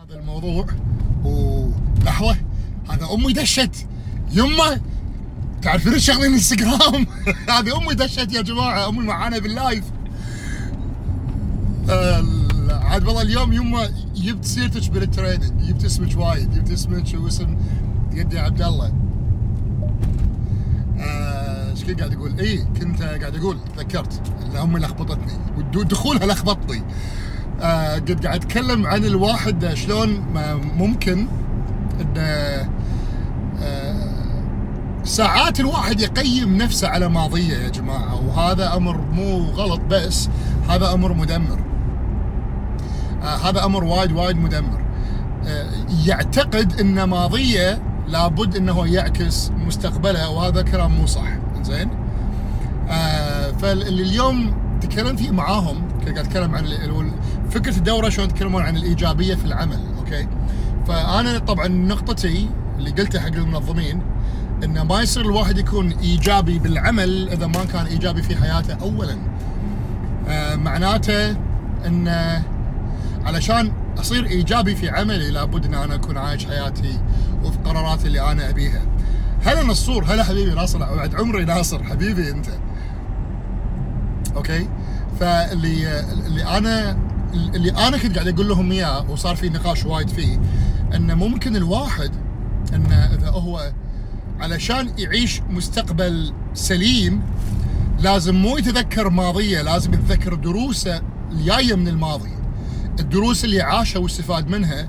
هذا الموضوع. ولحظه هذا أمي دشت. يمه تعرفين الشغله الإنستغرام؟ هذه أمي دشت يا جماعة أمي معانا بال live. آه، عاد والله اليوم يمه جبت سيرتك بال training جبت اسمك وايد جبت اسمك واسم جدي عبد الله. آه، إيش كنت قاعد أقول؟ اي كنت قاعد أقول تذكرت ان امي لخبطتني. ودخولها لخبطني. قد قاعد أتكلم عن الواحد شلون ما ممكن انه آه ساعات الواحد يقيم نفسه على ماضيه يا جماعة وهذا أمر مو غلط بس هذا أمر مدمر. آه هذا أمر وايد وايد مدمر. آه يعتقد إن ماضيه لابد إنه يعكس مستقبله وهذا كلام مو صح. زين آه فاللي اليوم تكلمت فيه معاهم كنت قاعد أتكلم عن فكرة الدوره شلون يتكلمون عن الإيجابية في العمل أوكي؟ فأنا طبعا نقطتي اللي قلتها حق المنظمين انه ما يصير الواحد يكون إيجابي بالعمل إذا ما كان إيجابي في حياته اولا. آه معناته انه علشان أصير إيجابي في عملي لابد إن أنا أكون عايش حياتي وفي قراراتي اللي أنا أبيها. هلا نصور هلا حبيبي ناصر بعد عمري ناصر حبيبي أنت. أوكي؟ فاللي اللي أنا اللي أنا كنت قاعد أقول لهم إياه وصار في نقاش وايد فيه إنه ممكن الواحد إنه إذا هو علشان يعيش مستقبل سليم لازم مو يتذكر ماضيه لازم يتذكر دروسه الجاية من الماضي الدروس اللي عاشها واستفاد منها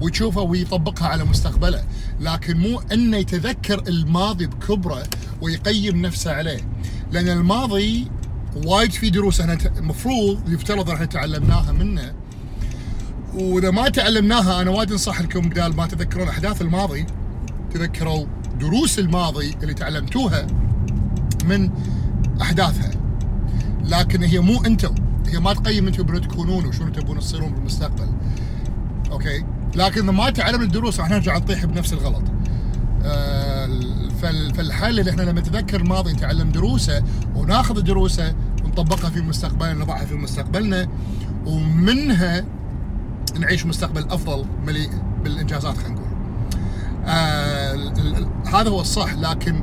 ويشوفها ويطبقها على مستقبله. لكن مو إنه يتذكر الماضي بكبره ويقيم نفسه عليه. لأن الماضي وايد في دروس إحنا المفروض يفترض إحنا تعلمناها منه. وإذا ما تعلمناها أنا وايد أنصح لكم بدال ما تذكرون أحداث الماضي تذكروا دروس الماضي اللي تعلمتوها من أحداثها. لكن هي مو أنتم. هي ما تقيم أنتم بدون تكونون وشنو تبون تصيرون بالمستقبل. أوكي؟ لكن إذا ما تعلم الدروس راح نرجع نطيح بنفس الغلط. آه، فالحل اللي إحنا لما نتذكر الماضي نتعلم دروسه وناخذ دروسه ونطبقها في مستقبلنا نضعها في مستقبلنا ومنها نعيش مستقبل أفضل مليء بالإنجازات خلينا نقول. آه هذا هو الصح لكن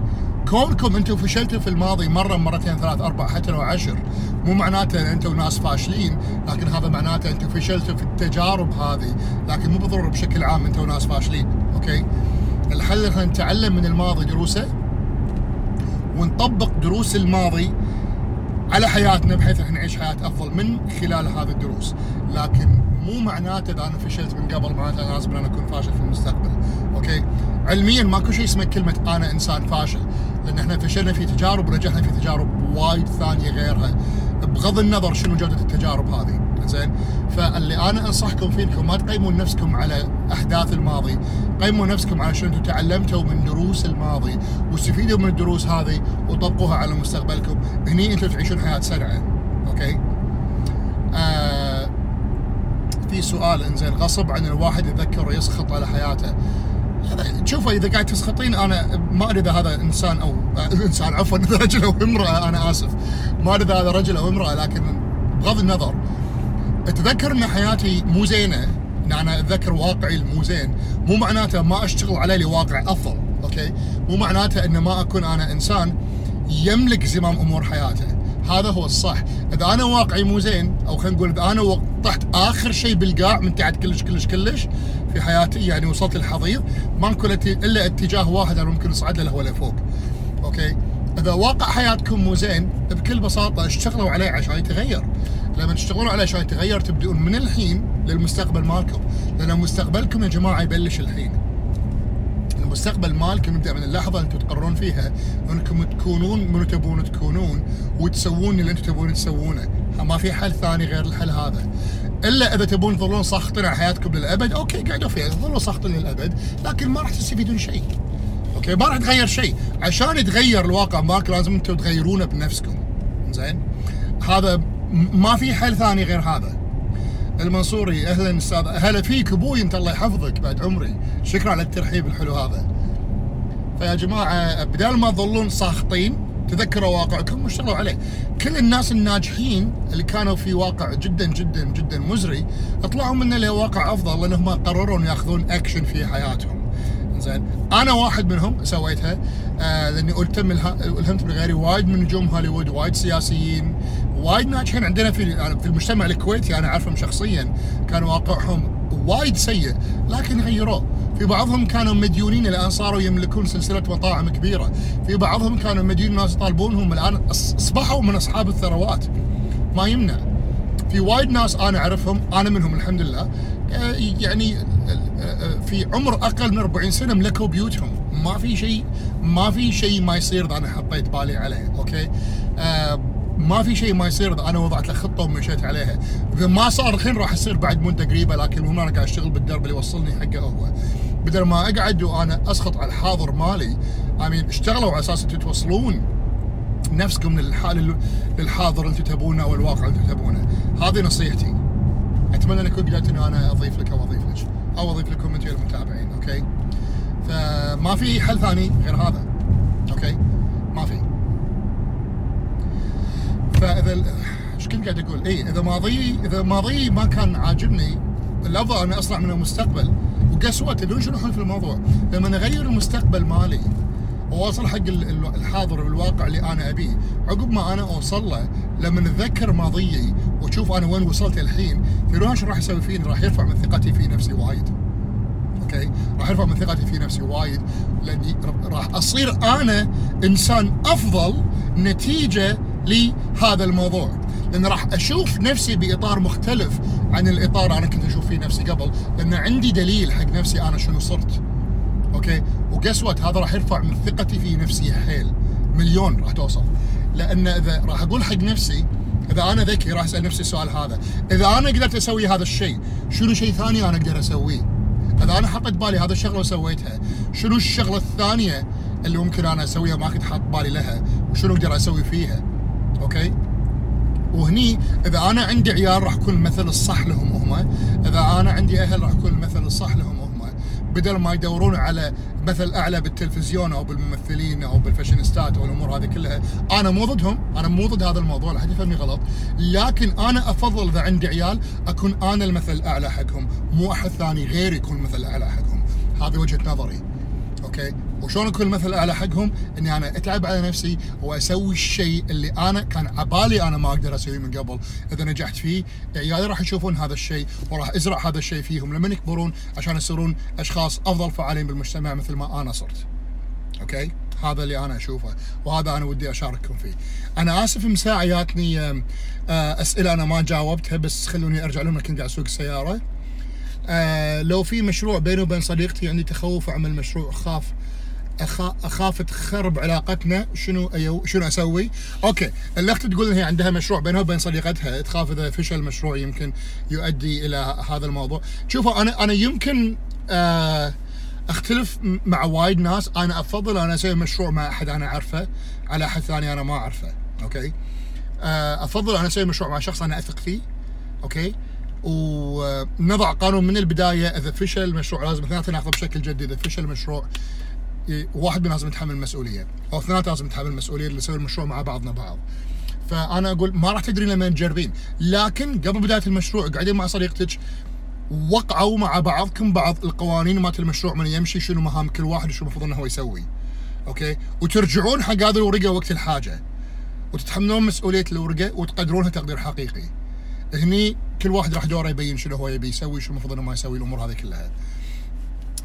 كونكم أنتم فشلتوا في الماضي مرة مرتين ثلاث أربع حتى لو عشر مو معناته ان أنتم ناس فاشلين لكن هذا معناته أنتم فشلتوا في التجارب هذه لكن مو بالضرورة بشكل عام أنتم ناس فاشلين okay الحل إحنا نتعلم من الماضي دروسه ونطبق دروس الماضي على حياتنا بحيث إحنا نعيش حياة أفضل من خلال هذه الدروس. لكن مو معناته إذا أنا فشلت من قبل معناته لازم أنا أكون فاشل في المستقبل. okay؟ علميا ماكو شيء اسمه كلمة أنا إنسان فاشل. لأن إحنا فشلنا في تجارب ونجحنا في تجارب وايد ثانية غيرها. بغض النظر شنو جودة التجارب هذه. زين. فاللي أنا أنصحكم فيه إنكم ما تقيمون نفسكم على أحداث الماضي. قيموا نفسكم على شنو أنتم تعلمتوا من دروس الماضي. واستفيدوا من الدروس هذه وطبقوها على مستقبلكم. هني أنتم تعيشون حياة سرعه أوكي؟ آه في سؤال إنزين غصب عن الواحد يتذكر ويسخط على حياته. شوفوا إذا قاعد تسخطين أنا ما أدري إذا هذا إنسان أو إنسان عفوا رجل أو امرأة أنا آسف. ما أدري إذا هذا رجل أو امرأة لكن بغض النظر أتذكر إن حياتي مو زينة إن أنا أتذكر واقعي المو زين. مو معناته ما أشتغل عليه لواقع أفضل أوكي؟ مو معناته ان ما أكون أنا إنسان يملك زمام أمور حياته. هذا هو الصح. إذا أنا واقعي مو زين أو خلينا نقول إذا أنا طحت آخر شيء بالقاع من تحت كلش كلش كلش في حياتي يعني وصلت الحضيض ماكو إلا اتجاه واحد أنا ممكن أصعد له هو لفوق okay؟ إذا واقع حياتكم مو زين بكل بساطة اشتغلوا عليه عشان يتغير. لما تشتغلون عليه عشان يتغير تبدون من الحين للمستقبل مالكم. لأن مستقبلكم يا جماعة يبلش الحين. المستقبل مالكم يبدأ من اللحظة اللي أنتم تقررون فيها انكم تكونون من تبون تكونون وتسوون اللي أنتم تبون تسوونه. ما في حل ثاني غير الحل هذا. إلا إذا تبون تظلون ساخطين على حياتكم للأبد okay قعدوا فيها ظلوا ساخطين للأبد لكن ما راح تستفيدون شيء. أوكي ما راح تغير شيء. عشان يتغير الواقع مالك لازم أنتم تغيرونه بنفسكم. زين؟ هذا ما في حل ثاني غير هذا. المنصوري أهلا أستاذ هلا فيك أبوي أنت الله يحفظك بعد عمري. شكرا على الترحيب الحلو هذا. فيا جماعة بدال ما تظلون ساخطين تذكروا واقعكم واشتغلوا عليه. كل الناس الناجحين اللي كانوا في واقع جدا جدا جدا مزري طلعوا منه لواقع أفضل لأنهم قرروا يأخذون أكشن في حياتهم. زين. أنا واحد منهم سويتها آه لأني التم ألهمت بغيري وايد من نجوم هوليوود وايد سياسيين وايد ناجحين عندنا في في المجتمع الكويتي أنا أعرفهم شخصيا كان واقعهم وايد سيء لكن غيروه. في بعضهم كانوا مديونين الآن صاروا يملكون سلسلة مطاعم كبيرة. في بعضهم كانوا مديونين ناس يطالبونهم الآن أصبحوا من أصحاب الثروات. ما يمنع. في وايد ناس أنا أعرفهم أنا منهم الحمد لله آه، يعني آه، آه، في عمر أقل من 40 سنة ملكوا بيوتهم. ما في شيء ما في شيء ما يصير أنا حطيت بالي عليه أوكي؟ ما في شيء ما يصير إذا أنا وضعت له خطة ومشيت عليها. إذا ما صار الحين راح يصير بعد مده قريبه لكن المهم أنا قاعد أشتغل بالدرب اللي يوصلني حقه هو. بدل ما أقعد وأنا أسخط على الحاضر مالي امين اشتغلوا على أساس توصلون نفسكم للحال للحاضر اللي تبونه أو الواقع اللي تبونه. هذه نصيحتي. أتمنى ان اكون قدرت انه أنا أضيف لك أو أضيف لك أو أضيف لكم أنتم المتابعين okay؟ فما في حل ثاني غير هذا okay ما في فإذا إيش كنت قاعد أقول؟ اي إذا ماضي إذا ماضي ما كان عاجبني الأفضل أني أصنع منه مستقبل و guess what تدرون شنو في الموضوع؟ لما اغير المستقبل مالي وأوصل حق الحاضر بالواقع اللي أنا أبيه عقب ما أنا أوصل له لما اتذكر ماضيي وأشوف أنا وين وصلت الحين تدرون إيش راح يسوي فيني؟ راح يرفع من ثقتي في نفسي وايد. أوكي؟ راح يرفع من ثقتي في نفسي وايد لأني راح أصير أنا إنسان أفضل نتيجة لهذا الموضوع لأن راح أشوف نفسي بإطار مختلف عن الإطار أنا كنت أشوف فيه نفسي قبل لأن عندي دليل حق نفسي أنا شنو صرت. okay؟ و guess what هذا راح يرفع من ثقتي في نفسي حيل. مليون راح توصل. لأن إذا راح أقول حق نفسي إذا أنا ذكي راح أسأل نفسي السؤال هذا. إذا أنا قدرت أسوي هذا الشيء شنو شيء ثاني أنا أقدر أسويه؟ إذا أنا حطيت بالي هذا الشغلة وسويتها شنو الشغلة الثانية اللي ممكن أنا أسويها ما كنت حاط بالي لها وشنو أقدر أسوي فيها؟ okay؟ وهني إذا أنا عندي عيال راح اكون المثل الصح لهم هم إذا أنا عندي أهل راح اكون المثل الصح لهم هم. بدل ما يدورون على مثل أعلى بالتلفزيون أو بالممثلين أو بالفاشينيستات أو الأمور هذه كلها أنا مو ضدهم أنا مو ضد هذا الموضوع لا حد يفهمني غلط. لكن أنا أفضل إذا عندي عيال أكون أنا المثل الاعلى حقهم مو أحد ثاني غيري يكون المثل الاعلى حقهم. هذه وجهة نظري. okay؟ وشلون اكون المثل الاعلى حقهم؟ إني أنا أتعب على نفسي وأسوي الشيء اللي أنا كان عبالي أنا ما أقدر أسويه من قبل. إذا نجحت فيه عيالي راح يشوفون هذا الشيء وراح أزرع هذا الشيء فيهم. لما يكبرون عشان يصيرون أشخاص أفضل فعالين بالمجتمع مثل ما أنا صرت. أوكي؟ هذا اللي أنا أشوفه وهذا أنا ودي أشارككم فيه. أنا آسف مساعة جاتني آه، أسئلة أنا ما جاوبتها بس خلوني أرجع لهم كنت قاعد أسوق السياره آه لو في مشروع بيني وبين صديقتي عندي تخوف أعمل مشروع اخاف اخاف تخرب علاقتنا شنو أيو شنو أسوي؟ okay الأخت تقول هي عندها مشروع بينها وبين صديقتها تخاف إذا فشل المشروع يمكن يؤدي إلى هذا الموضوع. شوفوا أنا أنا يمكن آه أختلف مع وايد ناس أنا أفضل أنا أسوي مشروع مع أحد أنا أعرفه على أحد ثاني أنا ما أعرفه okay آه أفضل أنا أسوي مشروع مع شخص أنا أثق فيه okay ونضع قانون من البداية إذا فشل المشروع لازم اثنيناتنا ناخذه بشكل جدي إذا فشل المشروع واحد منهم لازم يتحمل المسؤولية أو اثنيناتنا لازم نتحمل المسؤولية اللي نسوي المشروع مع بعضنا بعض. فأنا أقول ما راح تدرين لما تجربين. لكن قبل بداية المشروع قاعدين مع صديقتك وقعوا مع بعضكم بعض القوانين مالت المشروع من يمشي شنو مهام كل واحد وشو المفروض إنه هو يسوي. أوكي؟ وترجعون حق هذه الورقة وقت الحاجة. وتتحملون مسؤولية الورقة وتقدرونها تقدير حقيقي. هني كل واحد راح دوره يبين شنو هو يبي يسوي شو المفروض إنه ما يسوي الأمور هذه كلها.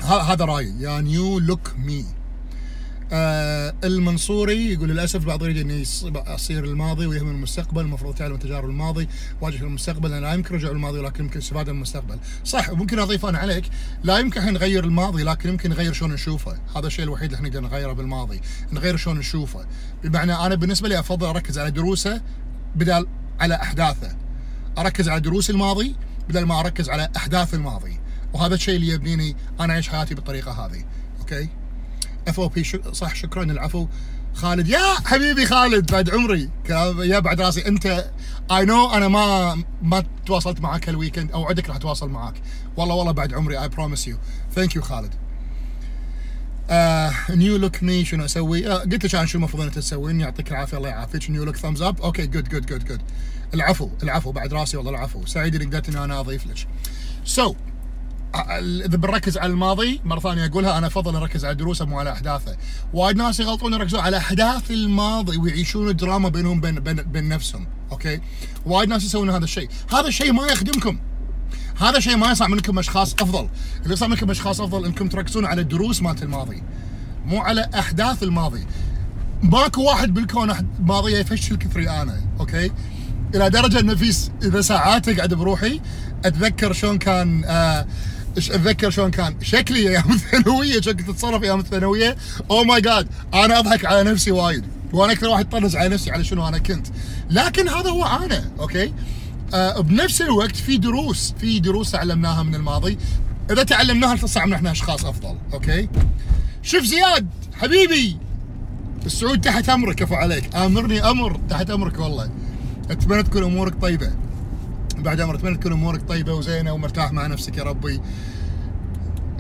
هذا رأيي. يا نيو لوك مي المنصوري يقول للأسف بعض يريد إني أصير الماضي ويهم المستقبل المفروض تعلم تجارب الماضي واجه المستقبل. لأن لا يمكن رجوع الماضي ولكن يمكن استفادة من المستقبل. صح ممكن أضيف أنا عليك. لا يمكن إحنا نغير الماضي لكن يمكن نغير شلون نشوفه. هذا الشيء الوحيد اللي إحنا نقدر نغيره بالماضي نغير شلون نشوفه. بمعنى أنا بالنسبة لي أفضل أركز على دروسه بدل على أحداثه. أركز على دروس الماضي بدل ما أركز على أحداث الماضي. وهذا الشيء اللي يبنيني أنا أعيش حياتي بالطريقة هذه. okay؟ اف أو بي صح شكرا العفو. خالد يا حبيبي خالد بعد عمري. يا بعد راسي. أنت I know أنا ما ما تواصلت معك هال weekend أوعدك راح أتواصل معك والله والله بعد عمري I promise you thank you خالد. new look مي شنو أسوي؟ آه قلت لك أنا شو المفروض أنت تسوين. يعطيك العافية الله يعافيك. new look thumbs up okay good good good good العفو العفو بعد راسي والله العفو. سعيد إني قدرت إني أنا أضيف لك. so, إذا بنركز على الماضي مرة ثانية أقولها أنا أفضل نركز على دروسه مو على أحداثه. وايد ناس يغلطون يركزون على أحداث الماضي ويعيشون دراما بينهم بين بين, بين نفسهم okay؟ وايد ناس يسوون هذا الشيء. هذا الشيء ما يخدمكم. هذا شيء ما يصنع منكم أشخاص أفضل. اللي يصنع منكم أشخاص أفضل إنكم تركزون على الدروس مالت الماضي مو على أحداث الماضي. ماكو واحد بالكون ماضيه يفشل كثري أنا okay؟ إلى درجة ان في إذا ساعات اقعد بروحي أتذكر شلون كان آه أتذكر شلون كان؟ شكلي أيام الثانوية كنت اتصرف أيام الثانوية. oh my God أنا أضحك على نفسي وايد. وأنا أكثر واحد طنز على نفسي على شنو أنا كنت. لكن هذا هو أنا okay؟ آه بنفس الوقت في دروس في دروس تعلمناها من الماضي. إذا تعلمناها تصنع من إحنا أشخاص أفضل okay؟ شوف زياد حبيبي السعود تحت أمرك كفو عليك. آمرني أمر تحت أمرك والله. أتمنى تكون أمورك طيبة. بعد أمر اتمنى تكون أمورك طيبة وزينة ومرتاح مع نفسك يا ربي.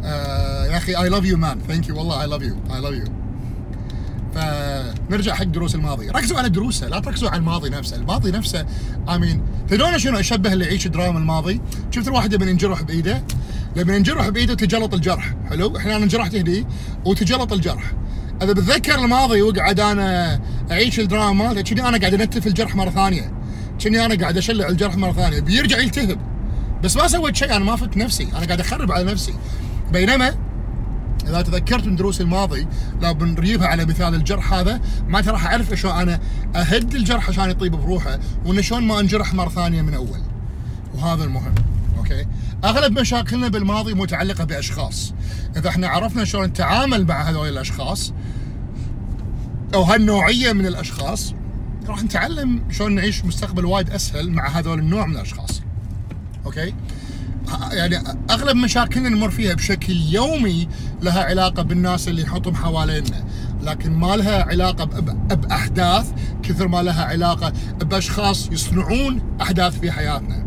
آه يا أخي I love you man thank you والله I love you I love you فنرجع حق دروس الماضي. ركزوا على دروسه لا تركزوا على الماضي نفسه. الماضي نفسه I mean تدرون شنو اشبه اللي يعيش دراما الماضي؟ شفت الواحد لما ينجرح بإيده؟ لما ينجرح بإيده تجلط الجرح. حلو؟ إحنا انجرحت هدي وتجلط الجرح. إذا بتذكر الماضي وقعد أنا أعيش الدراما مالته كذي أنا قاعد أنتف الجرح مرة ثانية؟ كني أنا قاعد أشلع الجرح مرة ثانية. بيرجع يلتهب. بس ما سويت شيء أنا ما فت نفسي. أنا قاعد أخرب على نفسي. بينما إذا تذكرت من دروس الماضي لو بنجيبها على مثال الجرح هذا ما راح أعرف شلون أنا أهد الجرح عشان يطيب بروحه وإن شلون ما أنجرح مرة ثانية من أول. وهذا المهم. okay؟ أغلب مشاكلنا بالماضي متعلقة بأشخاص. إذا إحنا عرفنا شلون نتعامل مع هذول الأشخاص أو هالنوعية من الأشخاص راح نتعلم شلون نعيش مستقبل وايد أسهل مع هذول النوع من الأشخاص. okay؟ يعني أغلب مشاكلنا نمر فيها بشكل يومي لها علاقة بالناس اللي نحطهم حوالينا لكن ما لها علاقة بأحداث كثر ما لها علاقة بأشخاص يصنعون أحداث في حياتنا.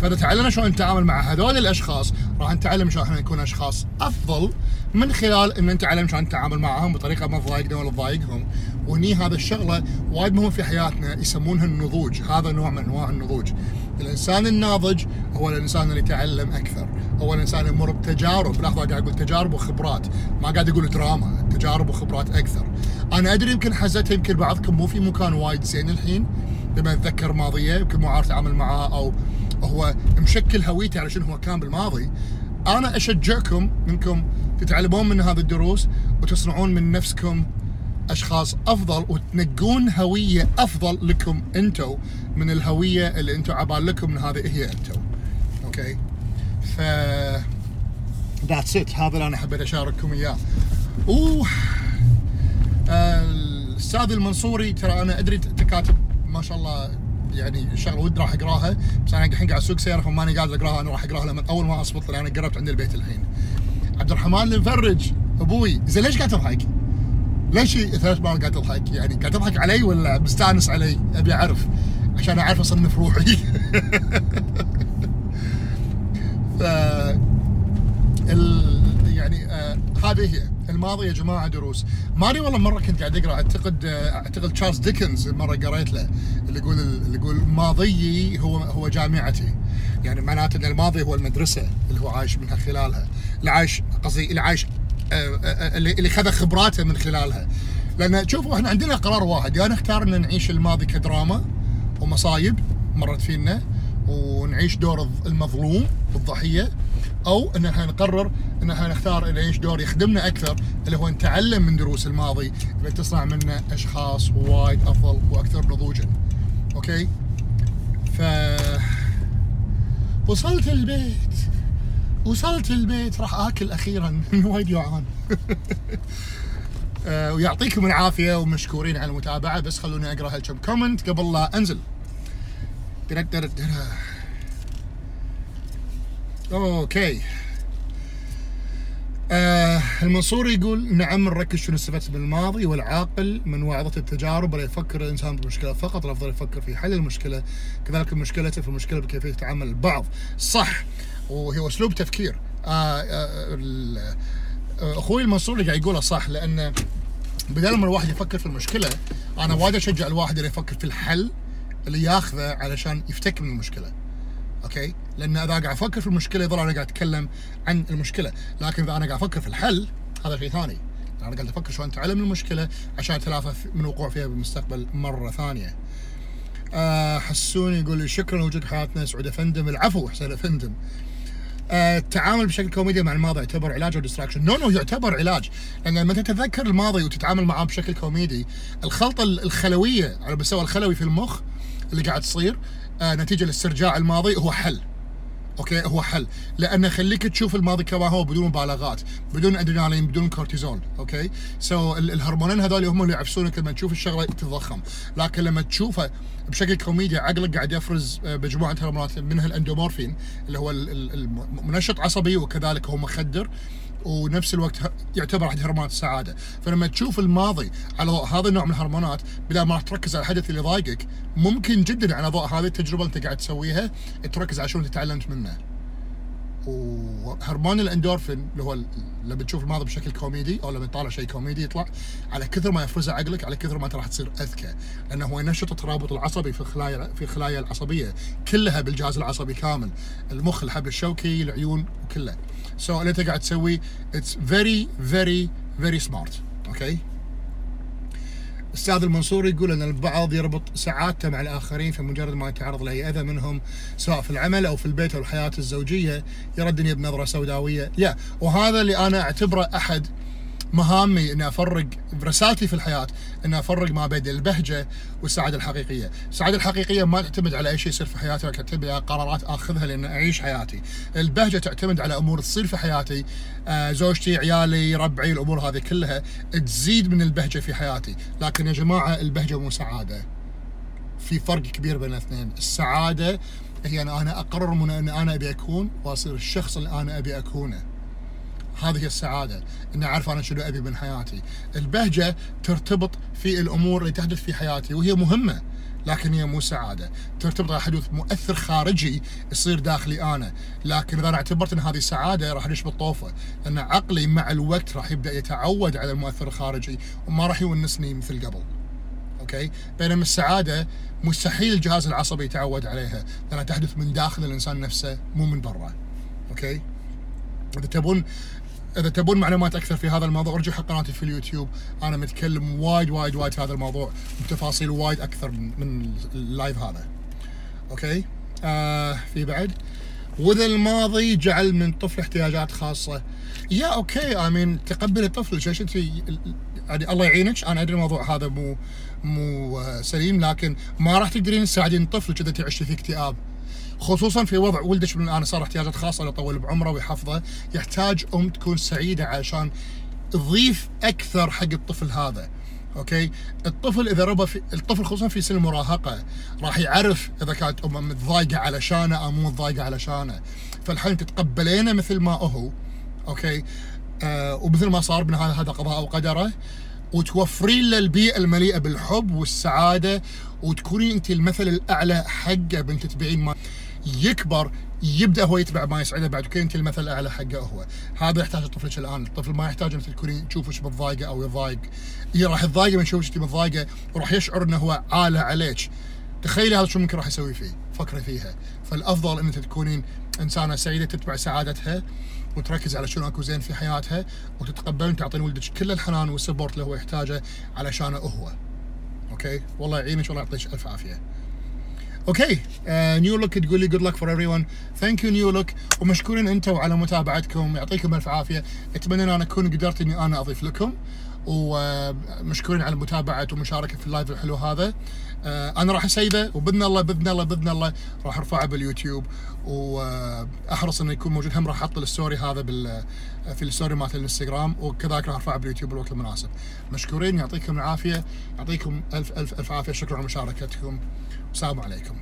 فإذا تعلمنا شلون نتعامل مع هذول الأشخاص راح نتعلم شلون إحنا نكون أشخاص أفضل من خلال إن نتعلم شلون نتعامل معهم بطريقة ما تضايقنا ولا تضايقهم. وهني هذا الشغلة وايد مهم في حياتنا يسمونها النضوج. هذا نوع من أنواع النضوج. الإنسان الناضج هو الإنسان اللي يتعلم أكثر. هو الإنسان اللي يمر بتجارب. لحظه قاعد أقول تجارب وخبرات. ما قاعد أقول دراما تجارب وخبرات أكثر. أنا أدري يمكن حزتها يمكن بعضكم مو في مكان وايد زين الحين لما أتذكر ماضية يمكن مو عارف أتعامل معاه أو هو مشكل هويته على شنو هو كان بالماضي. أنا أشجعكم إنكم تتعلمون من هذه الدروس وتصنعون من نفسكم أشخاص أفضل وتنقون هوية أفضل لكم أنتم من الهوية اللي أنتم عبال لكم من هذه هي أنتم أوكي؟ ف ذاتس ات هذا اللي أنا حبيت أشارككم إياه. أوه. الأستاذ المنصوري ترى أنا أدري تكاتب ما شاء الله يعني شغلة ودي راح أقراها بس أنا الحين قاعد أسوق سيارة فماني قاعد أقراها أنا راح أقراها لما أول ما اصبط لأن قربت عند البيت الحين. عبد الرحمن المفرج أبوي. زين ليش قاعد تضحك؟ ليش ثلاث مرات قاعد تضحك؟ يعني قاعد تضحك علي ولا مستانس علي؟ أبي أعرف عشان أعرف أصنف روحي. ف. يعني آه هذه هي الماضي يا جماعة دروس ما ادري والله مرة كنت قاعد أقرأ أعتقد آه أعتقد تشارلز ديكنز مرة قريت له اللي يقول اللي يقول ماضيي هو هو جامعتي يعني معناته إن الماضي هو المدرسة اللي هو عايش منها خلالها اللي عايش قصدي اللي عايش اللي اللي خذ خبراته من خلالها. لأن شوفوا إحنا عندنا قرار واحد. يا نختار إن نعيش الماضي كدراما ومصايب مرت فينا ونعيش دور المظلوم والضحية أو إن إحنا نقرر إن إحنا نختار نعيش دور يخدمنا أكثر اللي هو نتعلم من دروس الماضي اللي تصنع منا أشخاص وايد أفضل وأكثر نضوجا. أوكي؟ ف وصلت البيت. وصلت البيت راح آكل أخيرا. وايد جوعان آه، ويعطيكم العافية ومشكورين على المتابعة بس خلوني أقرأ هالكم comment قبل لا أنزل. okay. آه المنصوري يقول نعم نركز شنو استفدت من الماضي والعاقل من وعظة التجارب ولا يفكر الإنسان بالمشكلة فقط الأفضل يفكر في حل المشكلة. كذلك مشكلته في المشكلة بكيفية تعامل البعض. صح وهو أسلوب تفكير. آه آه أخوي المنصور اللي قاعد يقوله صح لأن بدل ما الواحد يفكر في المشكلة أنا وايد أشجع الواحد اللي يفكر في الحل اللي ياخذه علشان يفتك من المشكلة. أوكي؟ لأن اذا قاعد أفكر في المشكلة يظل أنا قاعد أتكلم عن المشكلة. لكن إذا أنا قاعد أفكر في الحل هذا شيء ثاني. أنا قاعد أفكر شلون أتعلم المشكلة عشان أتلافى من الوقوع فيها بالمستقبل مرة ثانية. آه حسون يقول لي شكرا لوجودك حياتنا سعود أفندم. العفو حسين أفندم. آه، التعامل بشكل كوميدي مع الماضي يعتبر علاج أو distraction no no يعتبر علاج. لأن لما تتذكر الماضي وتتعامل معاه بشكل كوميدي الخلطة الخلوية على المستوى الخلوي في المخ اللي قاعد تصير نتيجة لاسترجاع الماضي هو حل. okay؟ هو حل. لأنه يخليك تشوف الماضي كما هو بدون مبالغات بدون أدرينالين بدون كورتيزول okay؟ so, الهرمونين هذول هم اللي يعفسونك لما تشوف الشغلة تتضخم. لكن لما تشوفه بشكل كوميدي عقلك قاعد يفرز آه، مجموعة هرمونات منها الأندورفين اللي هو المنشط عصبي وكذلك هو مخدر. ونفس الوقت يعتبر أحد هرمونات السعادة، فلما تشوف الماضي على ضوء هذا النوع من الهرمونات بدل ما تركز على الحدث اللي ضايقك، ممكن جدا على ضوء هذه التجربة اللي أنت قاعد تسويها تركز على شو انت تعلمت منه. وهرمون الاندورفين اللي هو لما تشوف الماضي بشكل كوميدي أو لما تطالع شيء كوميدي يطلع على كثر ما يفرزه عقلك على كثر ما انت راح تصير أذكى. لأنه هو ينشط الترابط العصبي في الخلايا في الخلايا العصبية كلها بالجهاز العصبي كامل. المخ الحبل الشوكي العيون وكله so, اللي أنت قاعد تسويه it's very very very smart okay أستاذ المنصور يقول أن البعض يربط سعادته مع الآخرين فمجرد ما يتعرض لأي أذى منهم سواء في العمل أو في البيت أو الحياة الزوجية يرى الدنيا بنظره سوداوية. yeah وهذا اللي أنا أعتبره أحد مهامي إني أفرق برسالتي في الحياة إني أفرق ما بين البهجة والسعادة الحقيقية، السعادة الحقيقية ما تعتمد على أي شيء يصير في حياتي تعتمد على قرارات أخذها لأن أعيش حياتي، البهجة تعتمد على أمور تصير في حياتي، آه زوجتي، عيالي، ربعي، الأمور هذه كلها تزيد من البهجة في حياتي، لكن يا جماعة البهجة مو سعادة. في فرق كبير بين الاثنين، السعادة هي أنا, أنا أقرر من أن أنا أبي أكون وأصير الشخص اللي أنا أبي أكونه. هذه السعادة إني أعرف أنا شنو أبي من حياتي. البهجة ترتبط في الأمور اللي تحدث في حياتي وهي مهمة لكن هي مو سعادة. ترتبط على حدوث مؤثر خارجي يصير داخلي أنا. لكن إذا أنا اعتبرت إن هذه سعادة راح ادش بالطوفة. لأن عقلي مع الوقت راح يبدأ يتعود على المؤثر الخارجي وما راح يونسني مثل قبل. okay؟ بينما السعادة مستحيل الجهاز العصبي يتعود عليها. لأنها تحدث من داخل الإنسان نفسه مو من برا. okay؟ إذا تبون إذا تبون معلومات أكثر في هذا الموضوع ارجعوا حق قناتي في اليوتيوب. أنا متكلم وايد وايد وايد في هذا الموضوع بتفاصيل وايد أكثر من ال live هذا. okay؟ آه في بعد. واذا الماضي جعل من طفل احتياجات خاصة. yeah okay I mean تقبل الطفل. شو يعني الله يعينك. أنا أدري الموضوع هذا مو مو سليم لكن ما راح تقدرين تساعدين طفلك اذا تعيش في اكتئاب. خصوصا في وضع ولدك من الآن صار احتياجات خاصة يطول بعمره ويحفظه يحتاج أم تكون سعيدة عشان تضيف أكثر حق الطفل هذا. okay؟ الطفل إذا ربى في الطفل خصوصا في سن المراهقة راح يعرف إذا كانت أمه متضايقة علشانه أو مو متضايقة علشانه فالحين تتقبلينه مثل ما هو. okay؟ آه ومثل ما صار من هذا قضاء وقدره وتوفرين له البيئة المليئة بالحب والسعادة وتكونين أنت المثل الأعلى حقه بنت تبعين ما يكبر يبدأ هو يتبع ما يسعده بعد. كل انت المثل الأعلى حقه هو. هذا يحتاج طفلك الآن. الطفل ما يحتاج انك تكونين تشوفك متضايقه أو يضايق. هي راح يتضايق من يشوفك انت متضايقه وراح يشعر إنه هو عالة عليك. تخيلي هذا شو ممكن راح يسوي فيه فكري فيها. فالأفضل ان انت تكونين إنسانة سعيدة تتبع سعادتها وتركز على شنو أكو زين في حياتها وتتقبلين تعطين ولدك كل الحنان والسبورت اللي هو يحتاجه علشانه هو. okay؟ والله يعينك والله يعطيك ألف عافية. okay New Look تقول لي good luck for everyone thank you New Look ومشكورين أنتم على متابعتكم. يعطيكم ألف عافية. أتمنى أن أنا أكون قدرت إني أنا أضيف لكم. ومشكورين على المتابعه والمشاركه في ال live الحلو هذا. آه، أنا راح أسيبه وبإذن الله بإذن الله بإذن الله راح أرفعه باليوتيوب. وأحرص إنه يكون موجود. هم راح أحط ال story هذا بال في الستوري مالت الإنستغرام. وكذلك راح أرفعه باليوتيوب بالوقت المناسب. مشكورين يعطيكم العافية. يعطيكم ألف ألف ألف عافية. شكرا على مشاركتكم. والسلام عليكم.